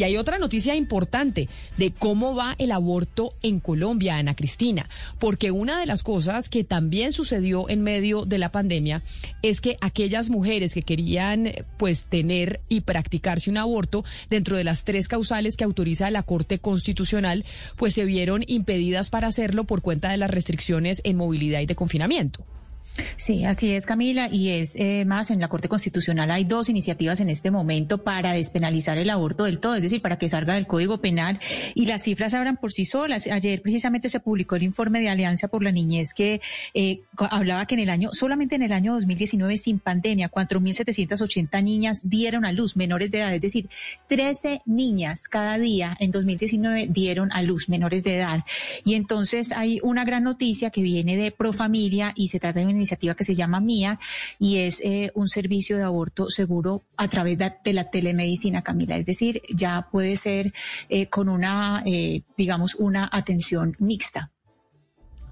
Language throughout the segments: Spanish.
Y hay otra noticia importante de cómo va el aborto en Colombia, Ana Cristina, porque una de las cosas que también sucedió en medio de la pandemia es que aquellas mujeres que querían pues tener y practicarse un aborto dentro de las tres causales que autoriza la Corte Constitucional, pues se vieron impedidas para hacerlo por cuenta de las restricciones en movilidad y de confinamiento. Sí, así es, Camila, y es eh, más, en la Corte Constitucional hay dos iniciativas en este momento para despenalizar el aborto del todo, es decir, para que salga del Código Penal y las cifras abran por sí solas. Ayer precisamente se publicó el informe de Alianza por la Niñez que eh, hablaba que en el año, solamente en el año 2019, sin pandemia, 4.780 niñas dieron a luz menores de edad, es decir, 13 niñas cada día en 2019 dieron a luz menores de edad. Y entonces hay una gran noticia que viene de Profamilia y se trata de una iniciativa que se llama Mía y es eh, un servicio de aborto seguro a través de, la telemedicina, Camila. Es decir, ya puede ser eh, con una, eh, digamos, una atención mixta.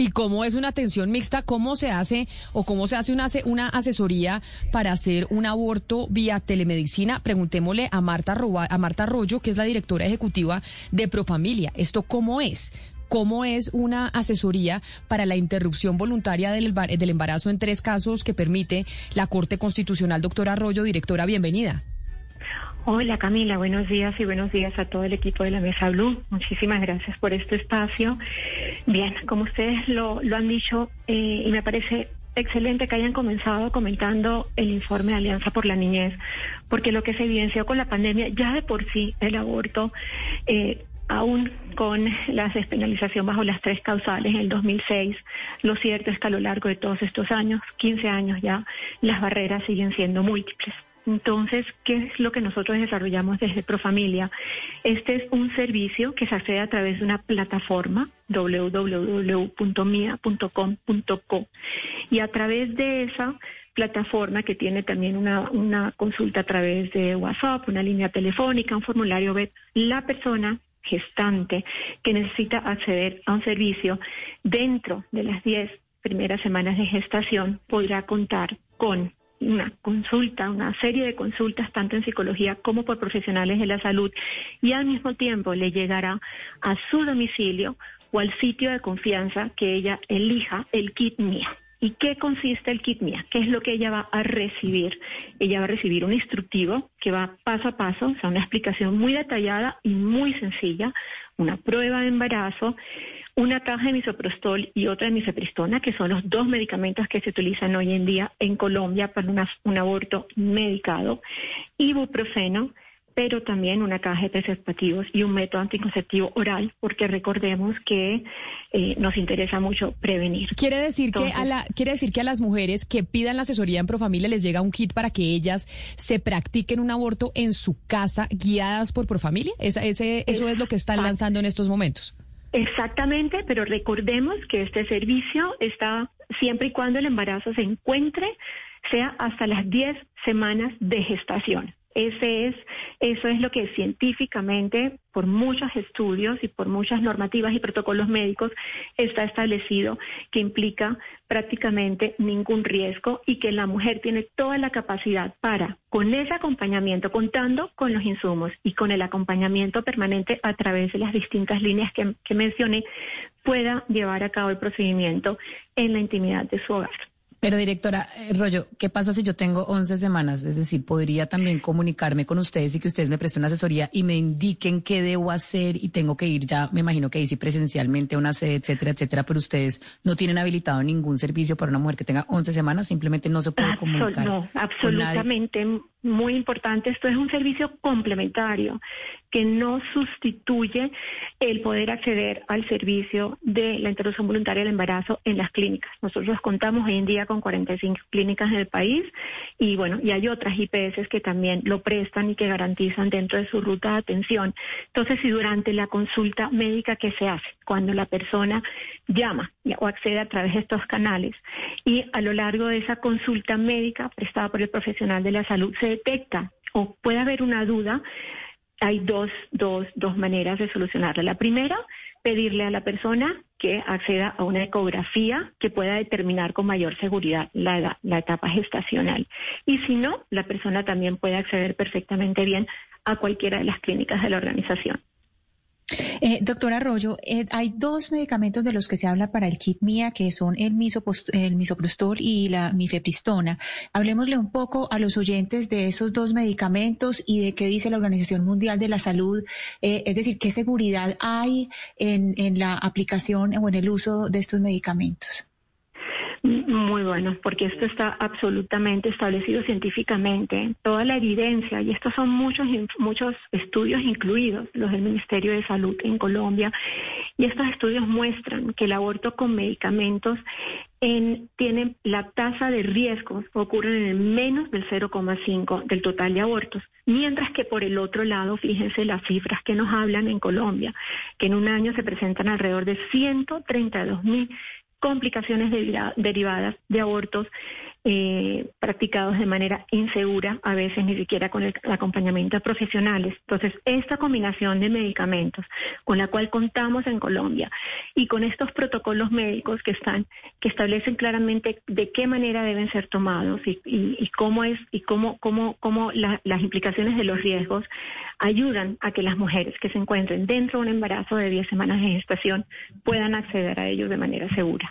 ¿Y cómo es una atención mixta? ¿Cómo se hace o cómo se hace una, una asesoría para hacer un aborto vía telemedicina? Preguntémosle a Marta, a Marta Arroyo, que es la directora ejecutiva de Profamilia. ¿Esto cómo es? Cómo es una asesoría para la interrupción voluntaria del, embarazo en tres casos que permite la Corte Constitucional. Doctora Arroyo, directora, bienvenida. Hola Camila, buenos días y buenos días a todo el equipo de la Mesa Blue. Muchísimas gracias por este espacio. Bien, como ustedes lo, lo han dicho, eh, y me parece excelente que hayan comenzado comentando el informe de Alianza por la Niñez, porque lo que se evidenció con la pandemia, ya de por sí el aborto eh, aún con la despenalización bajo las tres causales en el 2006, lo cierto es que a lo largo de todos estos años, 15 años ya, las barreras siguen siendo múltiples. Entonces, ¿qué es lo que nosotros desarrollamos desde Profamilia? Este es un servicio que se accede a través de una plataforma www.mia.com.co y a través de esa plataforma que tiene también una, consulta a través de WhatsApp, una línea telefónica, un formulario web, la persona gestante que necesita acceder a un servicio dentro de las 10 primeras semanas de gestación podrá contar con una consulta, una serie de consultas tanto en psicología como por profesionales de la salud y al mismo tiempo le llegará a su domicilio o al sitio de confianza que ella elija el kit MIA. ¿Y qué consiste el kit MIA? ¿Qué es lo que ella va a recibir? Ella va a recibir un instructivo que va paso a paso, o sea, una explicación muy detallada y muy sencilla, una prueba de embarazo, una caja de misoprostol y otra de misopristona, que son los dos medicamentos que se utilizan hoy en día en Colombia para un aborto medicado, ibuprofeno, pero también una caja de preservativos y un método anticonceptivo oral, porque recordemos que eh, nos interesa mucho prevenir. Quiere decir que a la, quiere decir que a las mujeres que pidan la asesoría en Profamilia les llega un kit para que ellas se practiquen un aborto en su casa, guiadas por Profamilia. Esa, ese, eso es lo que están lanzando en estos momentos. Exactamente, pero recordemos que este servicio está siempre y cuando el embarazo se encuentre, sea hasta las 10 semanas de gestación. Ese es, eso es lo que científicamente, por muchos estudios y por muchas normativas y protocolos médicos, está establecido que implica prácticamente ningún riesgo y que la mujer tiene toda la capacidad para, con ese acompañamiento, contando con los insumos y con el acompañamiento permanente a través de las distintas líneas que, que mencioné, pueda llevar a cabo el procedimiento en la intimidad de su hogar. Pero directora eh, Rollo, ¿qué pasa si yo tengo 11 semanas? Es decir, podría también comunicarme con ustedes y que ustedes me presten una asesoría y me indiquen qué debo hacer y tengo que ir ya, me imagino que ahí sí presencialmente a una sede, etcétera, etcétera, pero ustedes no tienen habilitado ningún servicio para una mujer que tenga 11 semanas, simplemente no se puede comunicar. No, absolutamente. Muy importante, esto es un servicio complementario que no sustituye el poder acceder al servicio de la interrupción voluntaria del embarazo en las clínicas. Nosotros contamos hoy en día con 45 clínicas en el país y bueno, y hay otras IPS que también lo prestan y que garantizan dentro de su ruta de atención. Entonces, si durante la consulta médica que se hace, cuando la persona llama o accede a través de estos canales y a lo largo de esa consulta médica prestada por el profesional de la salud se detecta o puede haber una duda, hay dos, dos, dos maneras de solucionarla. La primera, pedirle a la persona que acceda a una ecografía que pueda determinar con mayor seguridad la, la etapa gestacional. Y si no, la persona también puede acceder perfectamente bien a cualquiera de las clínicas de la organización. Eh, doctor Arroyo, eh, hay dos medicamentos de los que se habla para el kit MIA, que son el, el misoprostol y la mifepristona. Hablemosle un poco a los oyentes de esos dos medicamentos y de qué dice la Organización Mundial de la Salud, eh, es decir, qué seguridad hay en, en la aplicación o en el uso de estos medicamentos. Muy bueno, porque esto está absolutamente establecido científicamente. Toda la evidencia, y estos son muchos, muchos estudios incluidos, los del Ministerio de Salud en Colombia, y estos estudios muestran que el aborto con medicamentos en, tiene la tasa de riesgos ocurre en el menos del 0,5 del total de abortos, mientras que por el otro lado, fíjense las cifras que nos hablan en Colombia, que en un año se presentan alrededor de 132 mil complicaciones derivadas de abortos eh, practicados de manera insegura, a veces ni siquiera con el, acompañamiento de profesionales. Entonces, esta combinación de medicamentos con la cual contamos en Colombia y con estos protocolos médicos que están, que establecen claramente de qué manera deben ser tomados y, cómo es y cómo, cómo, cómo las implicaciones de los riesgos ayudan a que las mujeres que se encuentren dentro de un embarazo de 10 semanas de gestación puedan acceder a ellos de manera segura.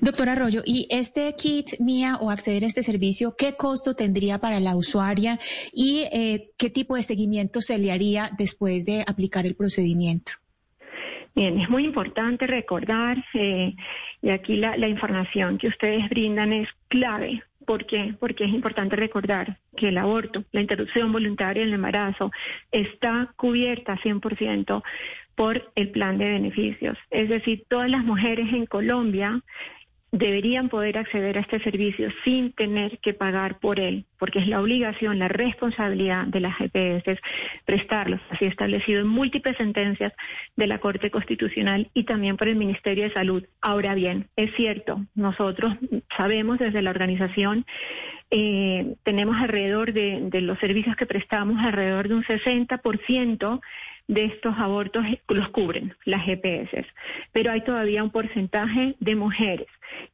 Doctor Arroyo, ¿y este kit mía o acceder a este servicio, qué costo tendría para la usuaria y eh, qué tipo de seguimiento se le haría después de aplicar el procedimiento? Bien, es muy importante recordar, eh, y aquí la, información que ustedes brindan es clave. ¿Por qué? Porque es importante recordar que el aborto, la interrupción voluntaria del embarazo, está cubierta 100% por el plan de beneficios. Es decir, todas las mujeres en Colombia deberían poder acceder a este servicio sin tener que pagar por él, porque es la obligación, la responsabilidad de las GPS prestarlos, así establecido en múltiples sentencias de la Corte Constitucional y también por el Ministerio de Salud. Ahora bien, es cierto, nosotros sabemos desde la organización, eh, tenemos alrededor de, de los servicios que prestamos, alrededor de un 60% de estos abortos los cubren las GPS, pero hay todavía un porcentaje de mujeres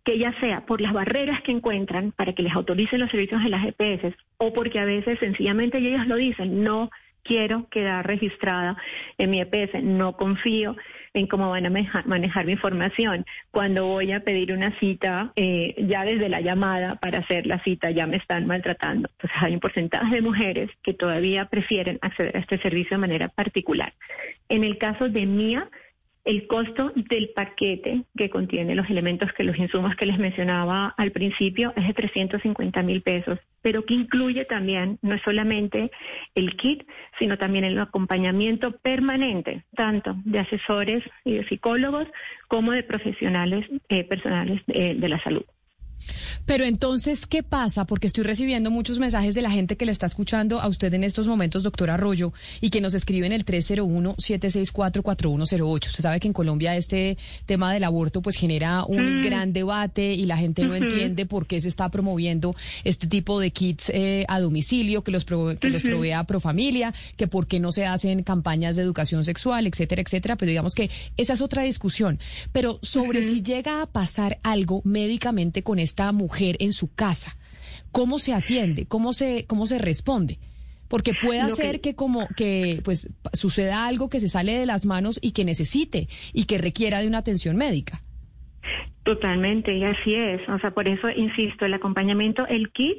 que ya sea por las barreras que encuentran para que les autoricen los servicios de las GPS o porque a veces sencillamente ellos lo dicen, no quiero quedar registrada en mi EPS, no confío en cómo van a manejar, mi información. Cuando voy a pedir una cita, eh, ya desde la llamada para hacer la cita ya me están maltratando. Entonces hay un porcentaje de mujeres que todavía prefieren acceder a este servicio de manera particular. En el caso de Mía, el costo del paquete que contiene los elementos que los insumos que les mencionaba al principio es de 350 mil pesos, pero que incluye también no es solamente el kit, sino también el acompañamiento permanente, tanto de asesores y de psicólogos como de profesionales eh, personales eh, de la salud. Pero entonces, ¿qué pasa? Porque estoy recibiendo muchos mensajes de la gente que le está escuchando a usted en estos momentos, doctor Arroyo, y que nos escriben el 301-764-4108. Usted sabe que en Colombia este tema del aborto pues genera un mm. gran debate y la gente no entiende por qué se está promoviendo este tipo de kits eh, a domicilio, que los, que los provea Profamilia, que por qué no se hacen campañas de educación sexual, etcétera, etcétera. Pero digamos que esa es otra discusión. Pero sobre si llega a pasar algo médicamente con esta mujer en su casa? ¿Cómo se atiende? ¿Cómo se, cómo se responde? Porque puede ser que... como que pues suceda algo que se sale de las manos y que necesite y que requiera de una atención médica. Totalmente, y así es. O sea, por eso insisto, el acompañamiento, el kit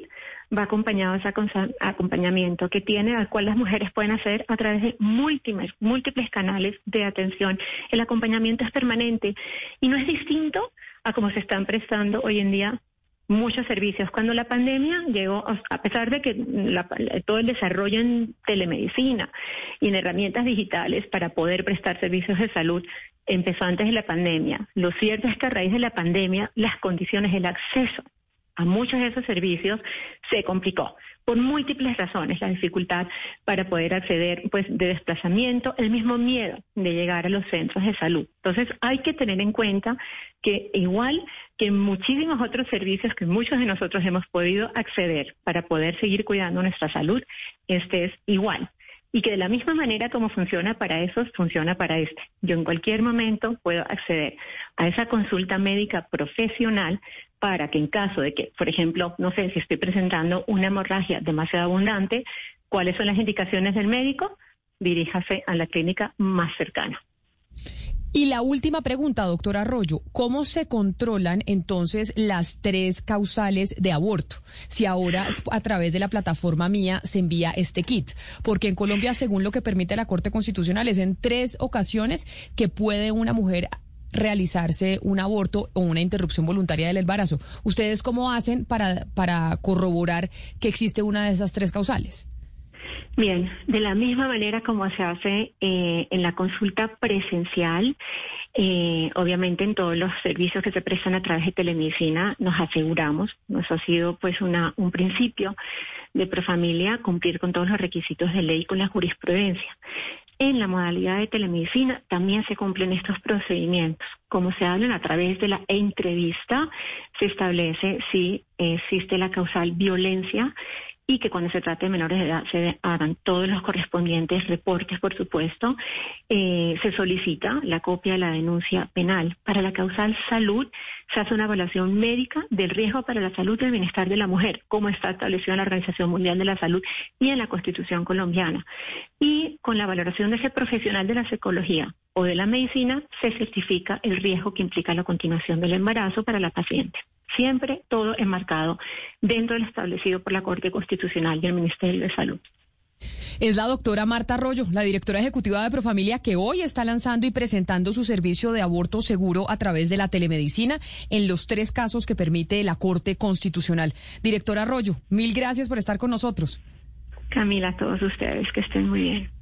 va acompañado ese acompañamiento que tiene, al cual las mujeres pueden hacer a través de múltiples, múltiples canales de atención. El acompañamiento es permanente y no es distinto a cómo se están prestando hoy en día muchos servicios. Cuando la pandemia llegó, a pesar de que todo el desarrollo en telemedicina y en herramientas digitales para poder prestar servicios de salud empezó antes de la pandemia, lo cierto es que a raíz de la pandemia las condiciones del acceso a muchos de esos servicios se complicó por múltiples razones, la dificultad para poder acceder pues de desplazamiento, el mismo miedo de llegar a los centros de salud. Entonces, hay que tener en cuenta que igual que muchísimos otros servicios que muchos de nosotros hemos podido acceder para poder seguir cuidando nuestra salud, este es igual y que de la misma manera como funciona para esos, funciona para este. Yo en cualquier momento puedo acceder a esa consulta médica profesional para que en caso de que, por ejemplo, no sé si estoy presentando una hemorragia demasiado abundante, ¿cuáles son las indicaciones del médico? Diríjase a la clínica más cercana. Y la última pregunta, doctor Arroyo, ¿cómo se controlan entonces las tres causales de aborto? Si ahora a través de la plataforma mía se envía este kit, porque en Colombia, según lo que permite la Corte Constitucional, es en tres ocasiones que puede una mujer realizarse un aborto o una interrupción voluntaria del embarazo. ¿Ustedes cómo hacen para, para corroborar que existe una de esas tres causales? Bien, de la misma manera como se hace eh, en la consulta presencial, eh, obviamente en todos los servicios que se prestan a través de telemedicina nos aseguramos, nos ha sido pues una, un principio de Profamilia cumplir con todos los requisitos de ley y con la jurisprudencia. En la modalidad de telemedicina también se cumplen estos procedimientos. Como se hablan a través de la entrevista, se establece si existe la causal violencia y que cuando se trate de menores de edad se hagan todos los correspondientes reportes, por supuesto. Eh, se solicita la copia de la denuncia penal. Para la causal salud se hace una evaluación médica del riesgo para la salud y el bienestar de la mujer, como está establecido en la Organización Mundial de la Salud y en la Constitución colombiana. Y con la valoración de ese profesional de la psicología o de la medicina se certifica el riesgo que implica la continuación del embarazo para la paciente. Siempre todo enmarcado dentro del establecido por la Corte Constitucional y el Ministerio de Salud. Es la doctora Marta Arroyo, la directora ejecutiva de Profamilia, que hoy está lanzando y presentando su servicio de aborto seguro a través de la telemedicina en los tres casos que permite la Corte Constitucional. Directora Arroyo, mil gracias por estar con nosotros. Camila, a todos ustedes, que estén muy bien.